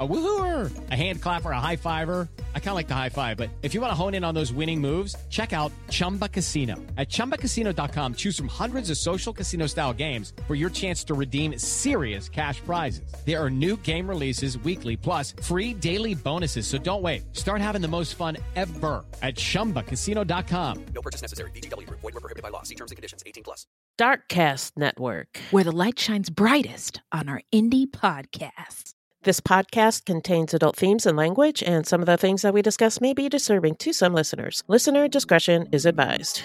A woohooer, a hand clapper, a high fiver. I kind of like the high five, but if you want to hone in on those winning moves, check out Chumba Casino. At ChumbaCasino.com, choose from hundreds of social casino style games for your chance to redeem serious cash prizes. There are new game releases weekly, plus free daily bonuses. So don't wait. Start having the most fun ever at ChumbaCasino.com. No purchase necessary. VGW Group. Void were prohibited by law. See terms and conditions. 18 plus. Darkcast Network. where the light shines brightest on our indie podcasts. This podcast contains adult themes and language, and some of the things that we discuss may be disturbing to some listeners. Listener discretion is advised.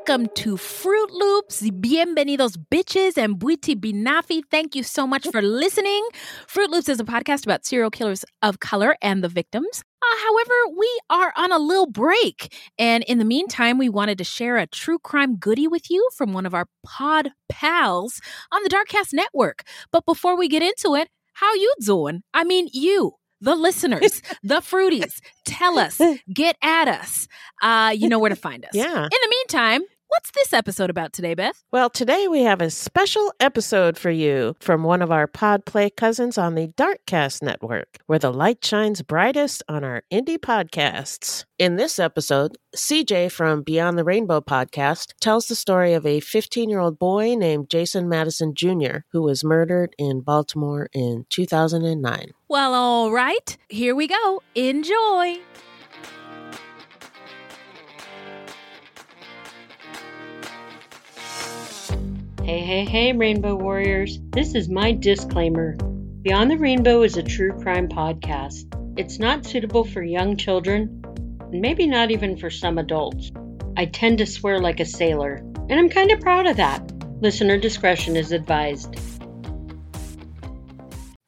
Welcome to Fruit Loops. Bienvenidos, bitches, and Buiti Binafi. Thank you so much for listening. Fruit Loops is a podcast about serial killers of color and the victims. Uh, however, we are on a little break. And in the meantime, we wanted to share a true crime goodie with you from one of our pod pals on the Darkcast Network. But before we get into it, how you doing? I mean, you the listeners, the fruities, tell us, get at us. Uh, you know where to find us. Yeah. In the meantime, what's this episode about today, Beth? Well, today we have a special episode for you from one of our pod play cousins on the Darkcast Network, where the light shines brightest on our indie podcasts. In this episode, CJ from Beyond the Rainbow podcast tells the story of a 15 year old boy named Jason Mattison Jr., who was murdered in Baltimore in 2009. Well, all right, here we go. Enjoy. Hey, hey, hey, Rainbow Warriors. This is my disclaimer. Beyond the Rainbow is a true crime podcast. It's not suitable for young children, and maybe not even for some adults. I tend to swear like a sailor, and I'm kind of proud of that. Listener discretion is advised.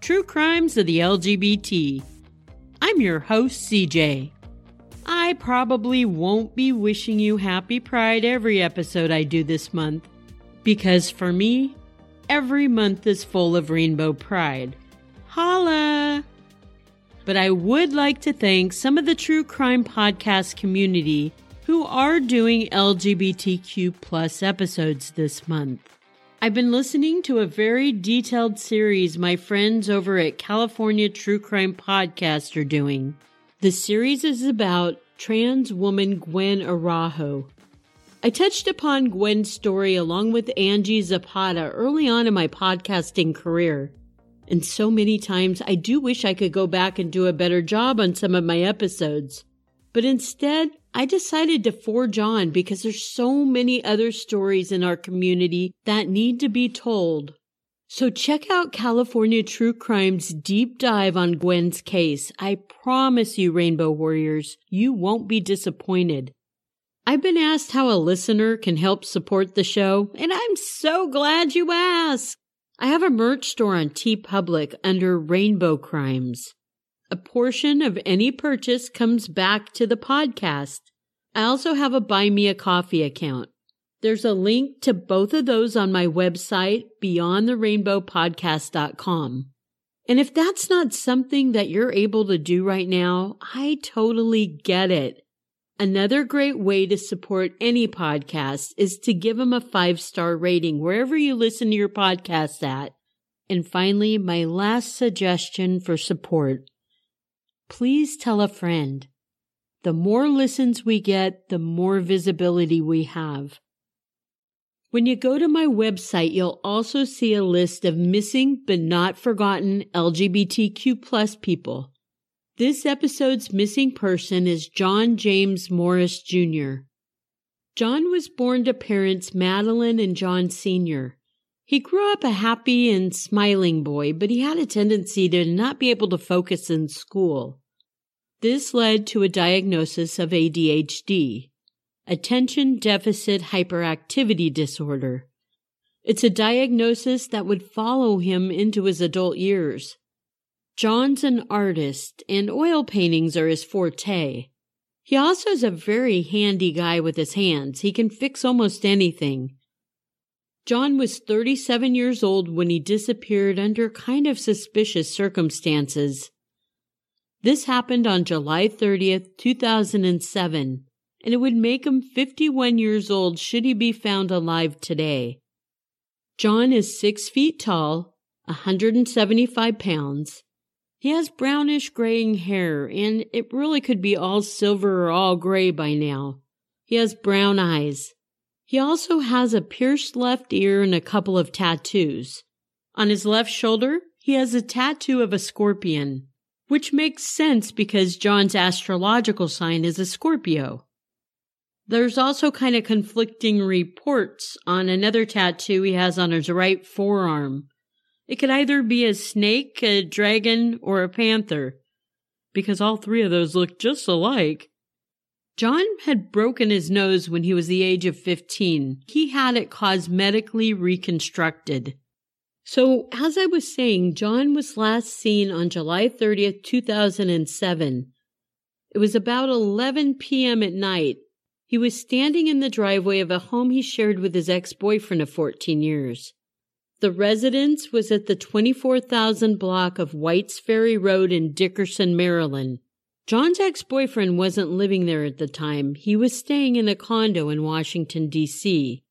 True Crimes of the LGBT. I'm your host, CJ. I probably won't be wishing you happy pride every episode I do this month, because for me, every month is full of rainbow pride. Holla! But I would like to thank some of the true crime podcast community who are doing LGBTQ plus episodes this month. I've been listening to a very detailed series my friends over at California True Crime Podcast are doing. The series is about trans woman Gwen Araujo. I touched upon Gwen's story along with Angie Zapata early on in my podcasting career. And so many times I do wish I could go back and do a better job on some of my episodes. But instead, I decided to forge on because there's so many other stories in our community that need to be told. So check out California True Crime's deep dive on Gwen's case. I promise you, Rainbow Warriors, you won't be disappointed. I've been asked how a listener can help support the show, and I'm so glad you asked. I have a merch store on TeePublic under Rainbow Crimes. A portion of any purchase comes back to the podcast. I also have a Buy Me a Coffee account. There's a link to both of those on my website, beyondtherainbowpodcast.com. And if that's not something that you're able to do right now, I totally get it. Another great way to support any podcast is to give them a five star rating wherever you listen to your podcast at. And finally, my last suggestion for support. Please tell a friend. The more listens we get, the more visibility we have. When you go to my website, you'll also see a list of missing but not forgotten LGBTQ plus people. This episode's missing person is John James Morris Jr. John was born to parents Madeline and John Sr. He grew up a happy and smiling boy, but he had a tendency to not be able to focus in school. This led to a diagnosis of ADHD, Attention Deficit Hyperactivity Disorder. It's a diagnosis that would follow him into his adult years. John's an artist, and oil paintings are his forte. He also is a very handy guy with his hands. He can fix almost anything. John was 37 years old when he disappeared under kind of suspicious circumstances. This happened on July 30th, 2007, and it would make him 51 years old should he be found alive today. John is 6 feet tall, 175 pounds. He has brownish graying hair, and it really could be all silver or all gray by now. He has brown eyes. He also has a pierced left ear and a couple of tattoos. On his left shoulder, he has a tattoo of a scorpion, which makes sense because John's astrological sign is a Scorpio. There's also kind of conflicting reports on another tattoo he has on his right forearm. It could either be a snake, a dragon, or a panther, because all three of those look just alike. John had broken his nose when he was the age of 15. He had it cosmetically reconstructed. So, as I was saying, John was last seen on July 30th, 2007. It was about 11 p.m. at night. He was standing in the driveway of a home he shared with his ex boyfriend of 14 years. The residence was at the 24,000 block of Whites Ferry Road in Dickerson, Maryland. John's ex boyfriend wasn't living there at the time. He was staying in a condo in Washington, D.C.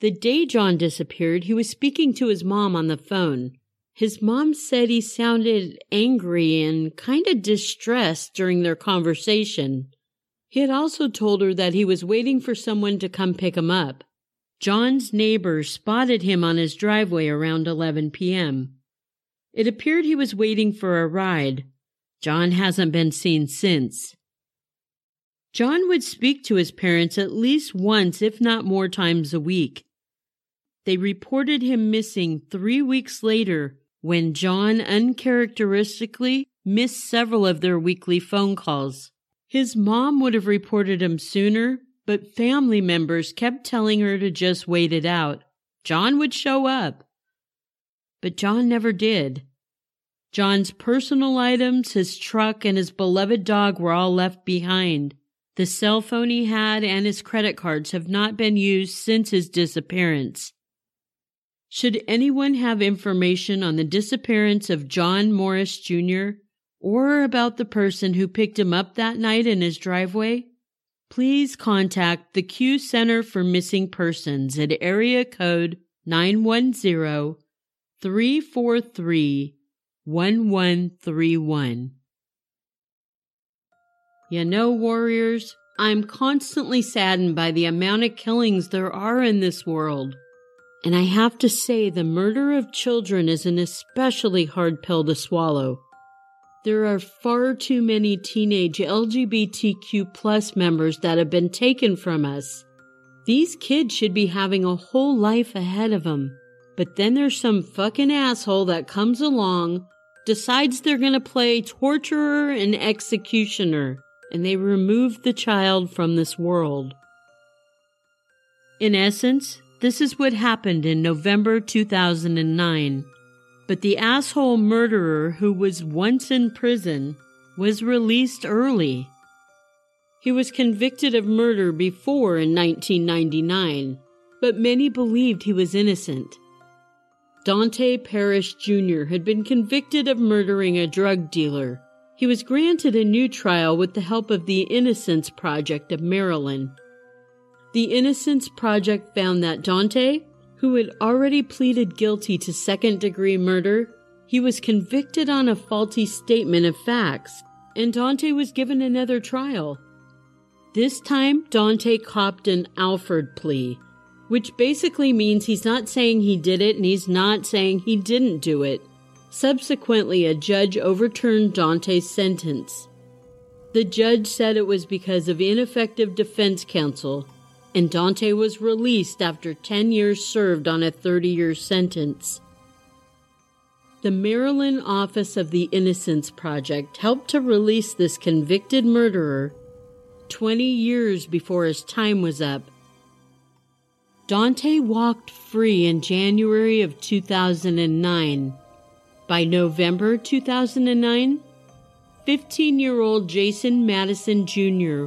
The day John disappeared, he was speaking to his mom on the phone. His mom said he sounded angry and kind of distressed during their conversation. He had also told her that he was waiting for someone to come pick him up. John's neighbors spotted him on his driveway around 11 p.m. It appeared he was waiting for a ride. John hasn't been seen since. John would speak to his parents at least once, if not more times a week. They reported him missing three weeks later when John uncharacteristically missed several of their weekly phone calls. His mom would have reported him sooner, but family members kept telling her to just wait it out. John would show up. But John never did. John's personal items, his truck, and his beloved dog were all left behind. The cell phone he had and his credit cards have not been used since his disappearance. Should anyone have information on the disappearance of John Morris Jr. or about the person who picked him up that night in his driveway, please contact the CUE Center for Missing Persons at area code 910 343 1131. You know, warriors, I'm constantly saddened by the amount of killings there are in this world. And I have to say, the murder of children is an especially hard pill to swallow. There are far too many teenage LGBTQ plus members that have been taken from us. These kids should be having a whole life ahead of them. But then there's some fucking asshole that comes along, decides they're gonna play torturer and executioner, and they remove the child from this world. In essence, this is what happened in November 2009. But the asshole murderer who was once in prison was released early. He was convicted of murder before in 1999, but many believed he was innocent. Dante Parrish Jr. had been convicted of murdering a drug dealer. He was granted a new trial with the help of the Innocence Project of Maryland. The Innocence Project found that Dante who had already pleaded guilty to second degree murder, he was convicted on a faulty statement of facts, and Dante was given another trial. This time, Dante copped an Alford plea, which basically means he's not saying he did it and he's not saying he didn't do it. Subsequently, a judge overturned Dante's sentence. The judge said it was because of ineffective defense counsel and Dante was released after 10 years served on a 30 year sentence. The Maryland office of the Innocence Project helped to release this convicted murderer 20 years before his time was up. Dante walked free in January of 2009. By November 2009, 15 year old Jason Mattison Jr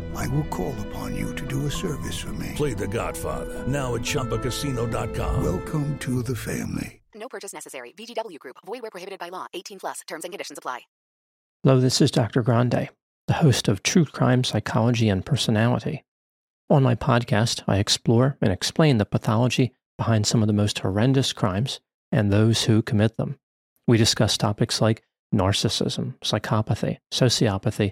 I will call upon you to do a service for me. Play the Godfather. Now at ChumbaCasino.com. Welcome to the family. No purchase necessary. VGW Group. Void where prohibited by law. 18 plus. Terms and conditions apply. Hello, this is Dr. Grande, the host of True Crime Psychology and Personality. On my podcast, I explore and explain the pathology behind some of the most horrendous crimes and those who commit them. We discuss topics like narcissism, psychopathy, sociopathy,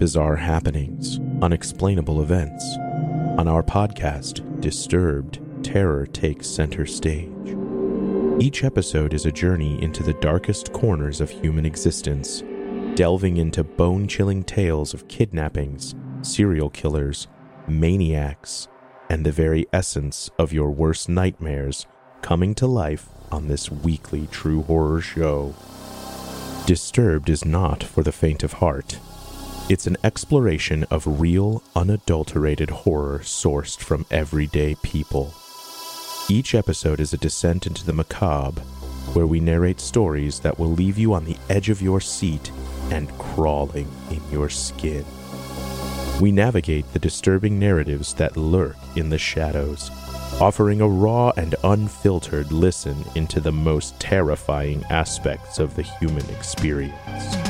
bizarre happenings, unexplainable events. On our podcast, Disturbed, terror takes center stage. Each episode is a journey into the darkest corners of human existence, delving into bone chilling tales of kidnappings, serial killers, maniacs, and the very essence of your worst nightmares coming to life on this weekly true horror show. Disturbed is not for the faint of heart. It's an exploration of real, unadulterated horror sourced from everyday people. Each episode is a descent into the macabre, where we narrate stories that will leave you on the edge of your seat and crawling in your skin. We navigate the disturbing narratives that lurk in the shadows, offering a raw and unfiltered listen into the most terrifying aspects of the human experience.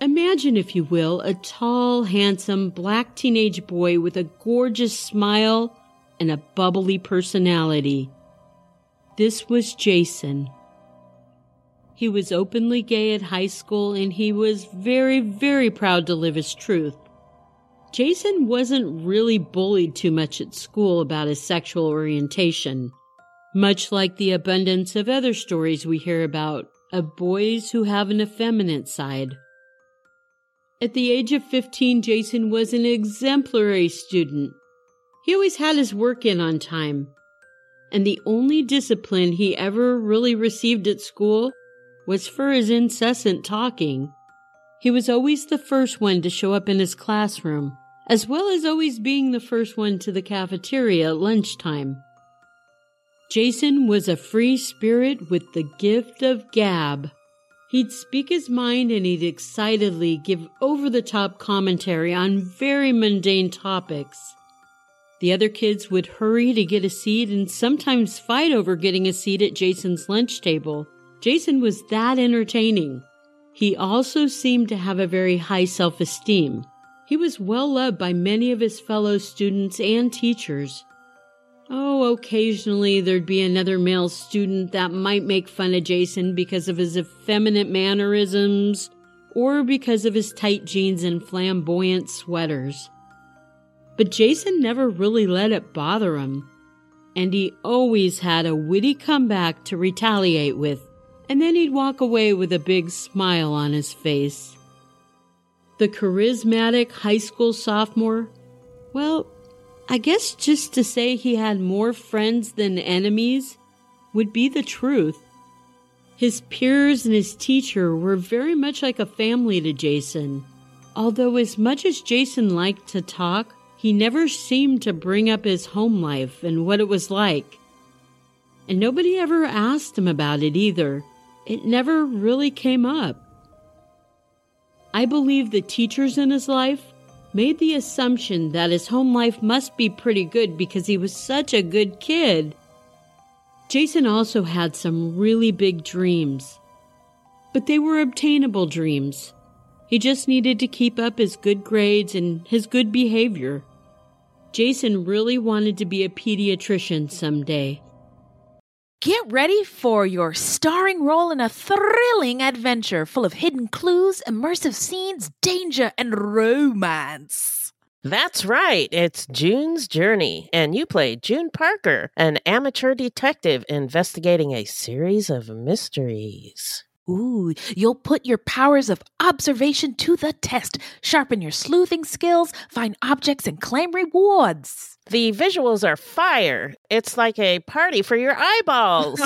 Imagine, if you will, a tall, handsome, black teenage boy with a gorgeous smile and a bubbly personality. This was Jason. He was openly gay at high school and he was very, very proud to live his truth. Jason wasn't really bullied too much at school about his sexual orientation, much like the abundance of other stories we hear about of boys who have an effeminate side. At the age of 15, Jason was an exemplary student. He always had his work in on time. And the only discipline he ever really received at school was for his incessant talking. He was always the first one to show up in his classroom, as well as always being the first one to the cafeteria at lunchtime. Jason was a free spirit with the gift of gab. He'd speak his mind and he'd excitedly give over the top commentary on very mundane topics. The other kids would hurry to get a seat and sometimes fight over getting a seat at Jason's lunch table. Jason was that entertaining. He also seemed to have a very high self esteem. He was well loved by many of his fellow students and teachers. Oh, occasionally there'd be another male student that might make fun of Jason because of his effeminate mannerisms or because of his tight jeans and flamboyant sweaters. But Jason never really let it bother him, and he always had a witty comeback to retaliate with, and then he'd walk away with a big smile on his face. The charismatic high school sophomore, well, I guess just to say he had more friends than enemies would be the truth. His peers and his teacher were very much like a family to Jason. Although, as much as Jason liked to talk, he never seemed to bring up his home life and what it was like. And nobody ever asked him about it either. It never really came up. I believe the teachers in his life made the assumption that his home life must be pretty good because he was such a good kid. Jason also had some really big dreams, but they were obtainable dreams. He just needed to keep up his good grades and his good behavior. Jason really wanted to be a pediatrician someday. Get ready for your starring role in a thrilling adventure full of hidden clues, immersive scenes, danger, and romance. That's right. It's June's Journey, and you play June Parker, an amateur detective investigating a series of mysteries. Ooh, you'll put your powers of observation to the test, sharpen your sleuthing skills, find objects, and claim rewards. The visuals are fire. It's like a party for your eyeballs.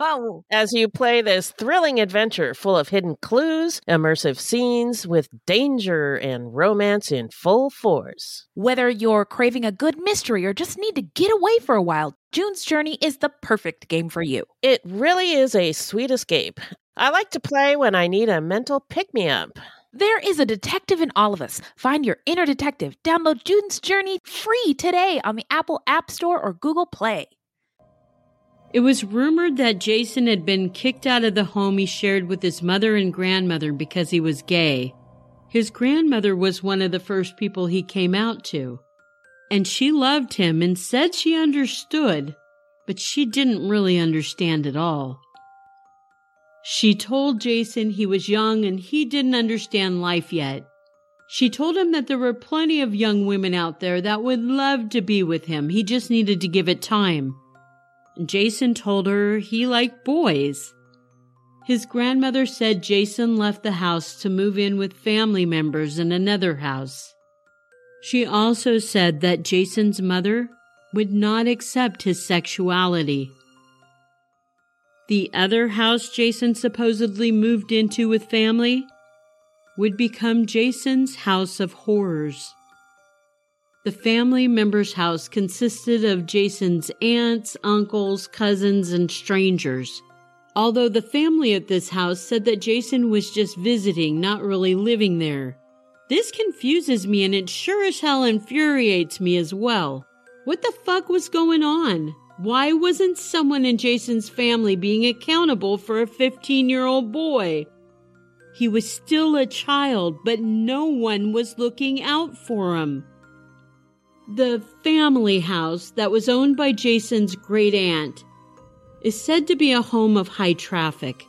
As you play this thrilling adventure full of hidden clues, immersive scenes with danger and romance in full force. Whether you're craving a good mystery or just need to get away for a while, June's Journey is the perfect game for you. It really is a sweet escape. I like to play when I need a mental pick me up. There is a detective in all of us. Find your inner detective. Download June's Journey free today on the Apple App Store or Google Play. It was rumored that Jason had been kicked out of the home he shared with his mother and grandmother because he was gay. His grandmother was one of the first people he came out to. And she loved him and said she understood, but she didn't really understand at all. She told Jason he was young and he didn't understand life yet. She told him that there were plenty of young women out there that would love to be with him. He just needed to give it time. Jason told her he liked boys. His grandmother said Jason left the house to move in with family members in another house. She also said that Jason's mother would not accept his sexuality. The other house Jason supposedly moved into with family would become Jason's house of horrors. The family member's house consisted of Jason's aunts, uncles, cousins, and strangers. Although the family at this house said that Jason was just visiting, not really living there. This confuses me and it sure as hell infuriates me as well. What the fuck was going on? Why wasn't someone in Jason's family being accountable for a 15 year old boy? He was still a child, but no one was looking out for him. The family house that was owned by Jason's great aunt is said to be a home of high traffic,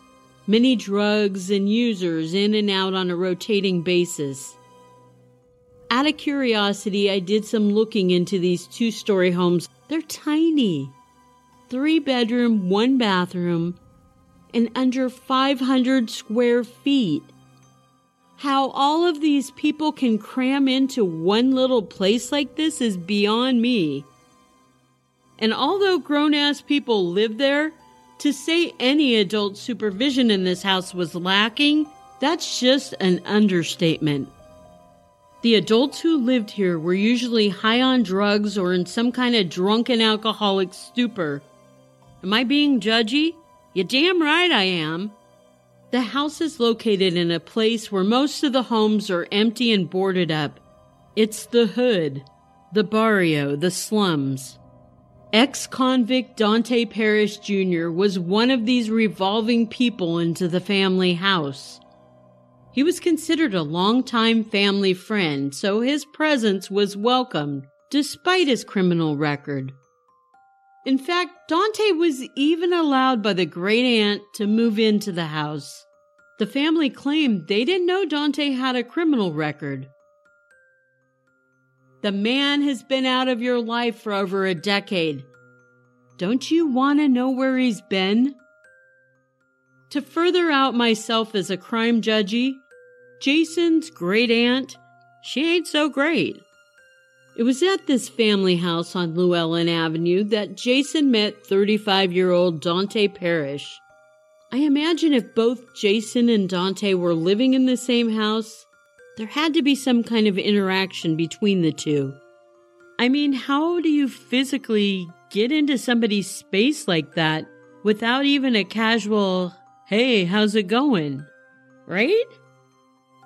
many drugs and users in and out on a rotating basis. Out of curiosity, I did some looking into these two story homes. They're tiny three bedroom, one bathroom, and under 500 square feet. How all of these people can cram into one little place like this is beyond me. And although grown ass people live there, to say any adult supervision in this house was lacking, that's just an understatement. The adults who lived here were usually high on drugs or in some kind of drunken alcoholic stupor Am I being judgy? You damn right I am. The house is located in a place where most of the homes are empty and boarded up. It's the hood, the barrio, the slums. Ex convict Dante Parrish Jr. was one of these revolving people into the family house. He was considered a longtime family friend, so his presence was welcomed despite his criminal record. In fact, Dante was even allowed by the great aunt to move into the house. The family claimed they didn't know Dante had a criminal record. The man has been out of your life for over a decade. Don't you want to know where he's been? To further out myself as a crime judgy, Jason's great aunt, she ain't so great. It was at this family house on Llewellyn Avenue that Jason met 35 year old Dante Parrish. I imagine if both Jason and Dante were living in the same house, there had to be some kind of interaction between the two. I mean, how do you physically get into somebody's space like that without even a casual, hey, how's it going? Right?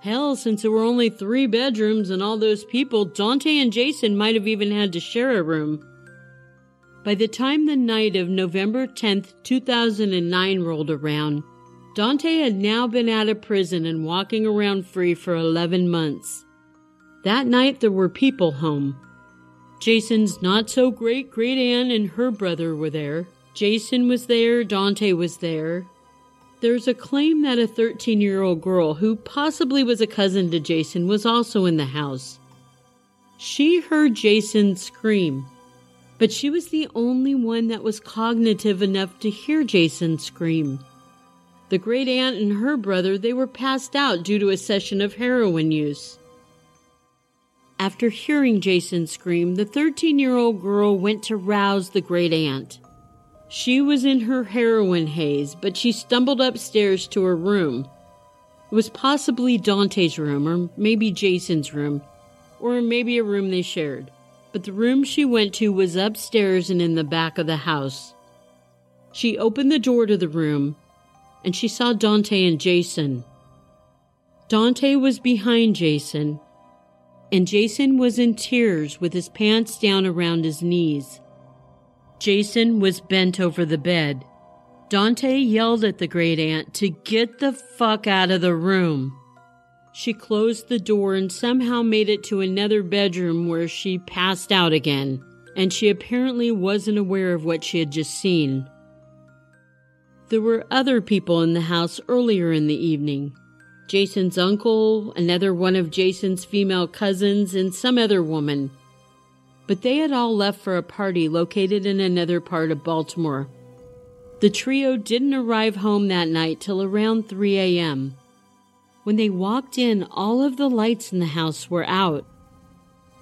Hell, since there were only three bedrooms and all those people, Dante and Jason might have even had to share a room. By the time the night of November 10th, 2009 rolled around, Dante had now been out of prison and walking around free for 11 months. That night there were people home. Jason's not so great great aunt and her brother were there. Jason was there, Dante was there, there's a claim that a 13 year old girl who possibly was a cousin to Jason was also in the house. She heard Jason scream, but she was the only one that was cognitive enough to hear Jason scream. The great aunt and her brother, they were passed out due to a session of heroin use. After hearing Jason scream, the 13 year old girl went to rouse the great aunt. She was in her heroin haze, but she stumbled upstairs to her room. It was possibly Dante's room, or maybe Jason's room, or maybe a room they shared. But the room she went to was upstairs and in the back of the house. She opened the door to the room, and she saw Dante and Jason. Dante was behind Jason, and Jason was in tears with his pants down around his knees. Jason was bent over the bed. Dante yelled at the great aunt to get the fuck out of the room. She closed the door and somehow made it to another bedroom where she passed out again, and she apparently wasn't aware of what she had just seen. There were other people in the house earlier in the evening Jason's uncle, another one of Jason's female cousins, and some other woman. But they had all left for a party located in another part of Baltimore. The trio didn't arrive home that night till around 3 a.m. When they walked in, all of the lights in the house were out.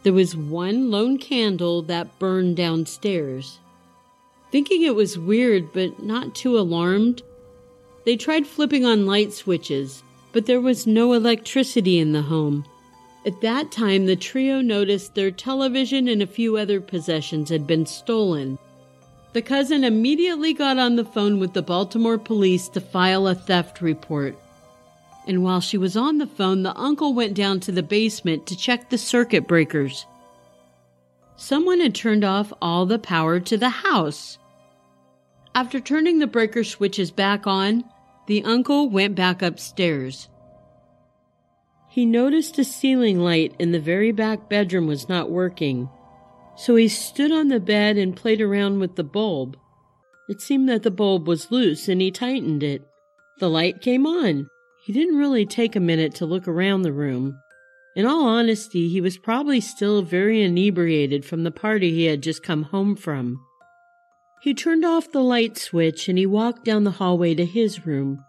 There was one lone candle that burned downstairs. Thinking it was weird, but not too alarmed, they tried flipping on light switches, but there was no electricity in the home. At that time, the trio noticed their television and a few other possessions had been stolen. The cousin immediately got on the phone with the Baltimore police to file a theft report. And while she was on the phone, the uncle went down to the basement to check the circuit breakers. Someone had turned off all the power to the house. After turning the breaker switches back on, the uncle went back upstairs. He noticed a ceiling light in the very back bedroom was not working, so he stood on the bed and played around with the bulb. It seemed that the bulb was loose and he tightened it. The light came on. He didn't really take a minute to look around the room. In all honesty, he was probably still very inebriated from the party he had just come home from. He turned off the light switch and he walked down the hallway to his room.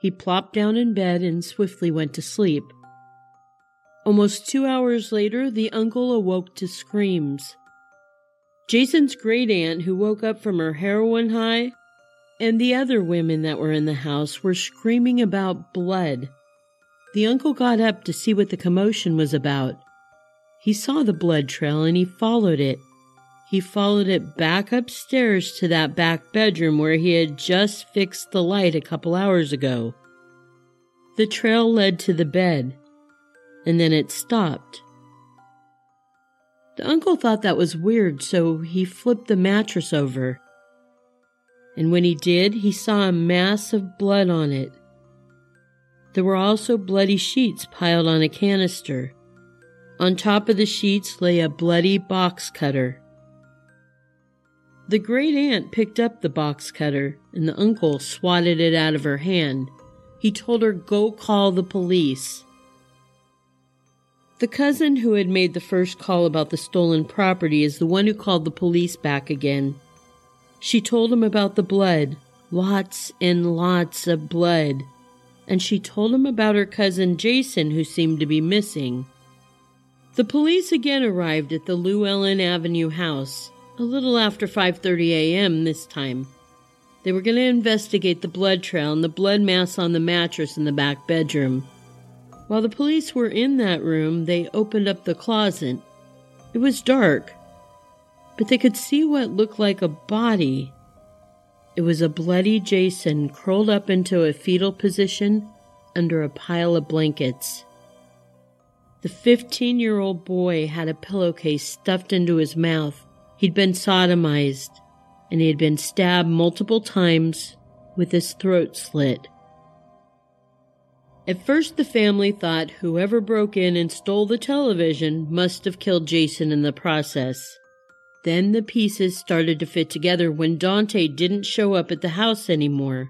He plopped down in bed and swiftly went to sleep. Almost two hours later, the uncle awoke to screams. Jason's great aunt, who woke up from her heroin high, and the other women that were in the house were screaming about blood. The uncle got up to see what the commotion was about. He saw the blood trail and he followed it. He followed it back upstairs to that back bedroom where he had just fixed the light a couple hours ago. The trail led to the bed, and then it stopped. The uncle thought that was weird, so he flipped the mattress over. And when he did, he saw a mass of blood on it. There were also bloody sheets piled on a canister. On top of the sheets lay a bloody box cutter. The great aunt picked up the box cutter, and the uncle swatted it out of her hand. He told her, Go call the police. The cousin who had made the first call about the stolen property is the one who called the police back again. She told him about the blood, lots and lots of blood, and she told him about her cousin Jason who seemed to be missing. The police again arrived at the Llewellyn Avenue house a little after 5:30 a.m. this time. They were going to investigate the blood trail and the blood mass on the mattress in the back bedroom. While the police were in that room, they opened up the closet. It was dark, but they could see what looked like a body. It was a bloody Jason curled up into a fetal position under a pile of blankets. The 15 year old boy had a pillowcase stuffed into his mouth He'd been sodomized, and he had been stabbed multiple times with his throat slit. At first, the family thought whoever broke in and stole the television must have killed Jason in the process. Then the pieces started to fit together when Dante didn't show up at the house anymore.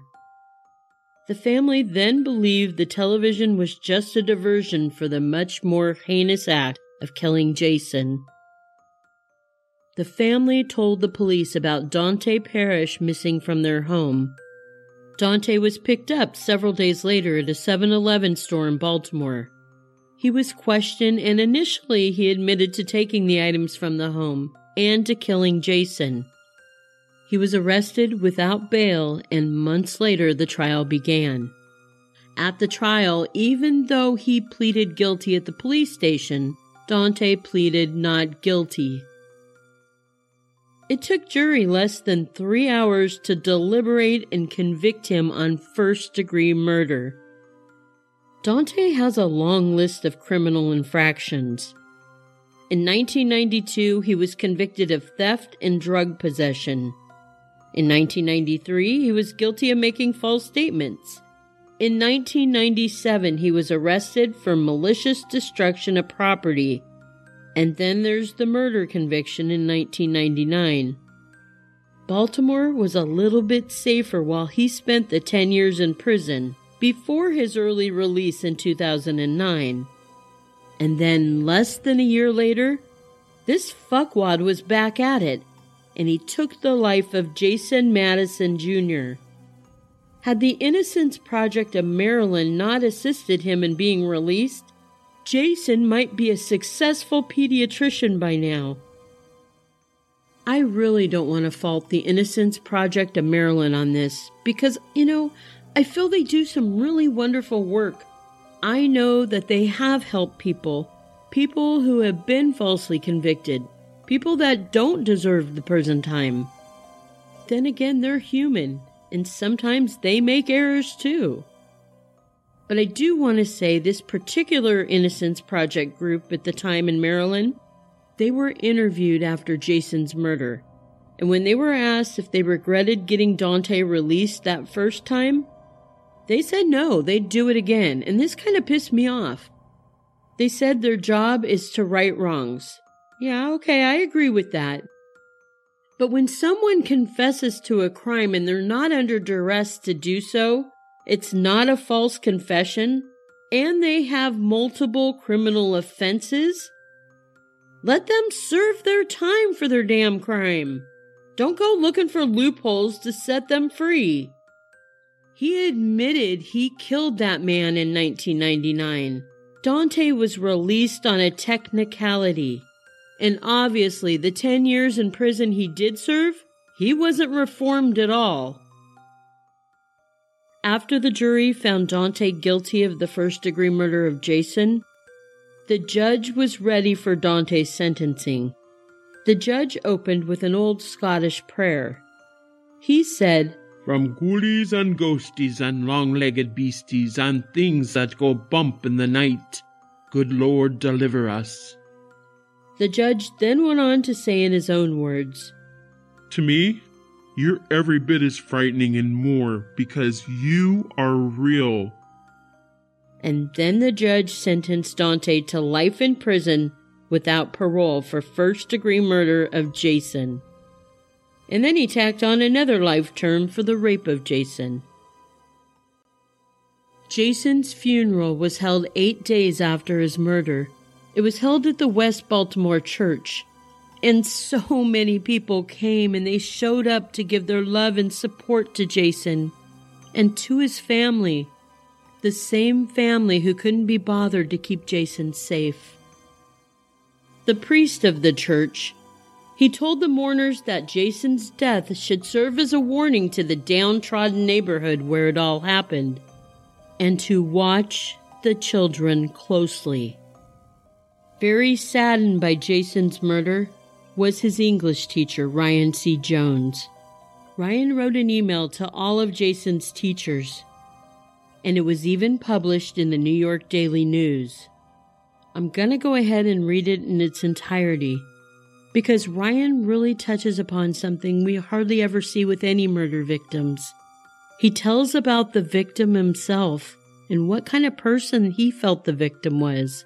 The family then believed the television was just a diversion for the much more heinous act of killing Jason. The family told the police about Dante Parrish missing from their home. Dante was picked up several days later at a 7 Eleven store in Baltimore. He was questioned, and initially he admitted to taking the items from the home and to killing Jason. He was arrested without bail, and months later the trial began. At the trial, even though he pleaded guilty at the police station, Dante pleaded not guilty. It took jury less than three hours to deliberate and convict him on first degree murder. Dante has a long list of criminal infractions. In 1992, he was convicted of theft and drug possession. In 1993, he was guilty of making false statements. In 1997, he was arrested for malicious destruction of property. And then there's the murder conviction in 1999. Baltimore was a little bit safer while he spent the 10 years in prison before his early release in 2009. And then, less than a year later, this fuckwad was back at it, and he took the life of Jason Mattison Jr. Had the Innocence Project of Maryland not assisted him in being released, Jason might be a successful pediatrician by now. I really don't want to fault the Innocence Project of Maryland on this because, you know, I feel they do some really wonderful work. I know that they have helped people, people who have been falsely convicted, people that don't deserve the prison time. Then again, they're human, and sometimes they make errors too. But I do want to say this particular Innocence Project group at the time in Maryland, they were interviewed after Jason's murder. And when they were asked if they regretted getting Dante released that first time, they said no, they'd do it again, and this kind of pissed me off. They said their job is to right wrongs. Yeah, okay, I agree with that. But when someone confesses to a crime and they're not under duress to do so, it's not a false confession, and they have multiple criminal offenses, let them serve their time for their damn crime. Don't go looking for loopholes to set them free. He admitted he killed that man in 1999. Dante was released on a technicality. And obviously, the 10 years in prison he did serve, he wasn't reformed at all. After the jury found Dante guilty of the first degree murder of Jason, the judge was ready for Dante's sentencing. The judge opened with an old Scottish prayer. He said, From ghoulies and ghosties and long legged beasties and things that go bump in the night, good Lord deliver us. The judge then went on to say in his own words, To me, you're every bit as frightening and more because you are real. And then the judge sentenced Dante to life in prison without parole for first degree murder of Jason. And then he tacked on another life term for the rape of Jason. Jason's funeral was held eight days after his murder. It was held at the West Baltimore Church. And so many people came and they showed up to give their love and support to Jason and to his family, the same family who couldn't be bothered to keep Jason safe. The priest of the church, he told the mourners that Jason's death should serve as a warning to the downtrodden neighborhood where it all happened, and to watch the children closely. Very saddened by Jason's murder was his English teacher, Ryan C. Jones. Ryan wrote an email to all of Jason's teachers, and it was even published in the New York Daily News. I'm going to go ahead and read it in its entirety because Ryan really touches upon something we hardly ever see with any murder victims. He tells about the victim himself and what kind of person he felt the victim was.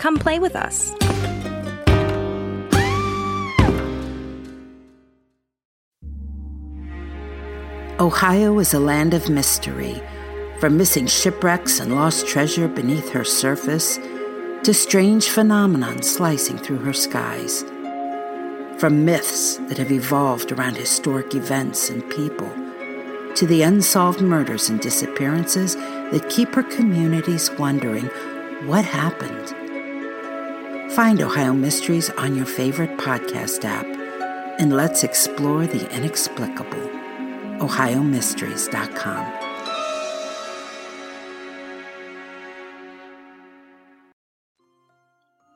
Come play with us. Ohio is a land of mystery, from missing shipwrecks and lost treasure beneath her surface to strange phenomena slicing through her skies. From myths that have evolved around historic events and people to the unsolved murders and disappearances that keep her communities wondering what happened Find Ohio Mysteries on your favorite podcast app and let's explore the inexplicable. OhioMysteries.com.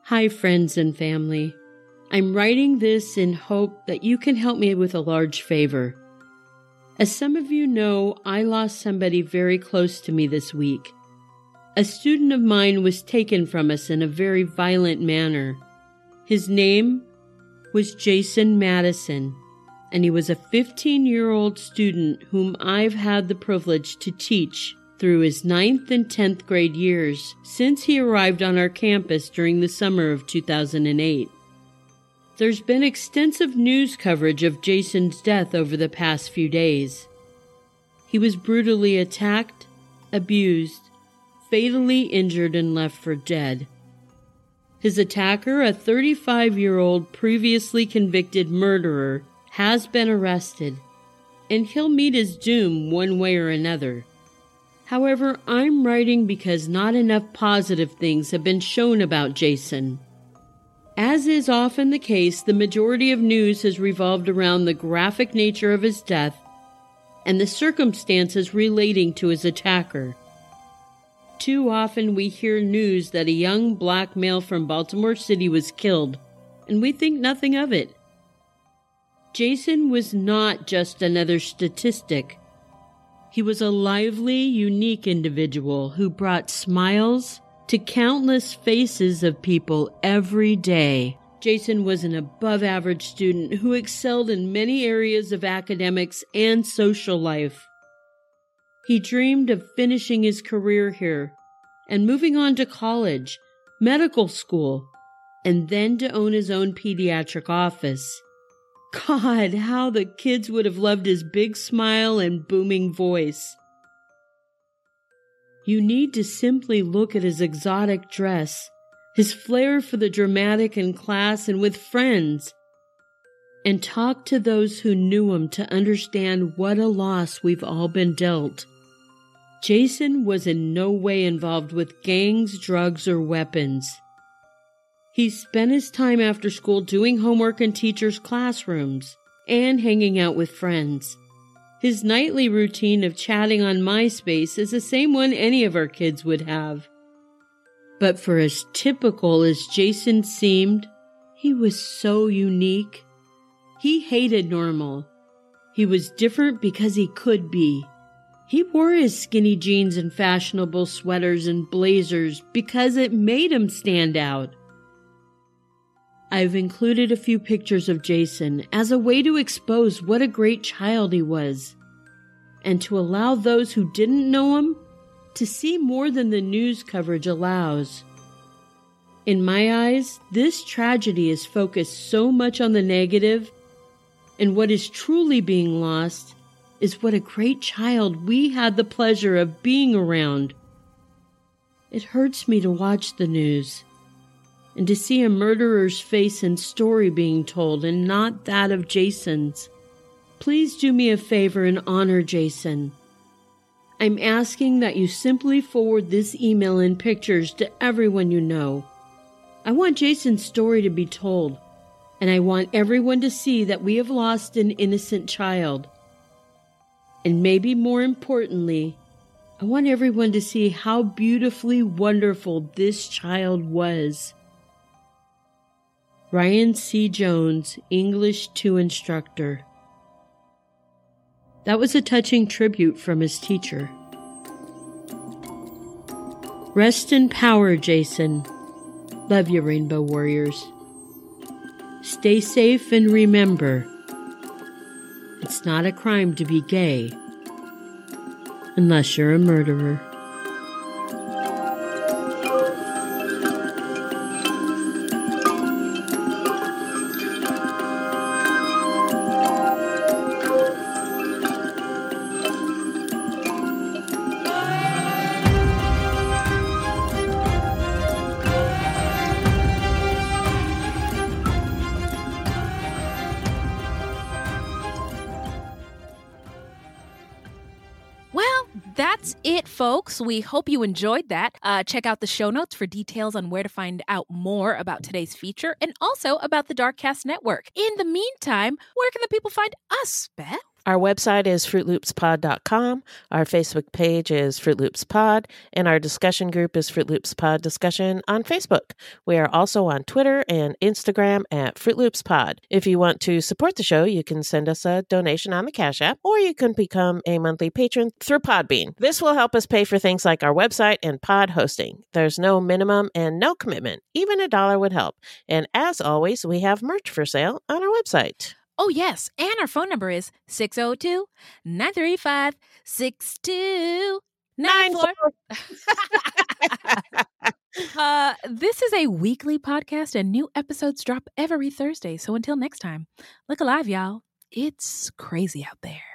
Hi, friends and family. I'm writing this in hope that you can help me with a large favor. As some of you know, I lost somebody very close to me this week. A student of mine was taken from us in a very violent manner. His name was Jason Mattison, and he was a 15 year old student whom I've had the privilege to teach through his ninth and 10th grade years since he arrived on our campus during the summer of 2008. There's been extensive news coverage of Jason's death over the past few days. He was brutally attacked, abused, fatally injured, and left for dead. His attacker, a 35 year old previously convicted murderer, has been arrested, and he'll meet his doom one way or another. However, I'm writing because not enough positive things have been shown about Jason. As is often the case, the majority of news has revolved around the graphic nature of his death and the circumstances relating to his attacker. Too often we hear news that a young black male from Baltimore City was killed, and we think nothing of it. Jason was not just another statistic. He was a lively, unique individual who brought smiles to countless faces of people every day. Jason was an above average student who excelled in many areas of academics and social life. He dreamed of finishing his career here and moving on to college, medical school, and then to own his own pediatric office. God, how the kids would have loved his big smile and booming voice. You need to simply look at his exotic dress, his flair for the dramatic in class and with friends, and talk to those who knew him to understand what a loss we've all been dealt. Jason was in no way involved with gangs, drugs, or weapons. He spent his time after school doing homework in teachers' classrooms and hanging out with friends. His nightly routine of chatting on MySpace is the same one any of our kids would have. But for as typical as Jason seemed, he was so unique. He hated normal. He was different because he could be. He wore his skinny jeans and fashionable sweaters and blazers because it made him stand out. I've included a few pictures of Jason as a way to expose what a great child he was, and to allow those who didn't know him to see more than the news coverage allows. In my eyes, this tragedy is focused so much on the negative, and what is truly being lost is what a great child we had the pleasure of being around. It hurts me to watch the news and to see a murderer's face and story being told and not that of Jason's. Please do me a favor and honor Jason. I'm asking that you simply forward this email and pictures to everyone you know. I want Jason's story to be told, and I want everyone to see that we have lost an innocent child. And maybe more importantly, I want everyone to see how beautifully wonderful this child was. Ryan C. Jones, English 2 instructor. That was a touching tribute from his teacher. Rest in power, Jason. Love you, Rainbow Warriors. Stay safe and remember it's not a crime to be gay unless you're a murderer. We hope you enjoyed that. Uh, check out the show notes for details on where to find out more about today's feature and also about the Darkcast Network. In the meantime, where can the people find us, Beth? Our website is fruitloopspod.com. Our Facebook page is Fruit Loops Pod, and our discussion group is Fruit Loops Pod Discussion on Facebook. We are also on Twitter and Instagram at Fruit Loops Pod. If you want to support the show, you can send us a donation on the Cash App, or you can become a monthly patron through Podbean. This will help us pay for things like our website and pod hosting. There's no minimum and no commitment. Even a dollar would help. And as always, we have merch for sale on our website. Oh, yes. And our phone number is 602 935 6294. Uh, this is a weekly podcast, and new episodes drop every Thursday. So until next time, look alive, y'all. It's crazy out there.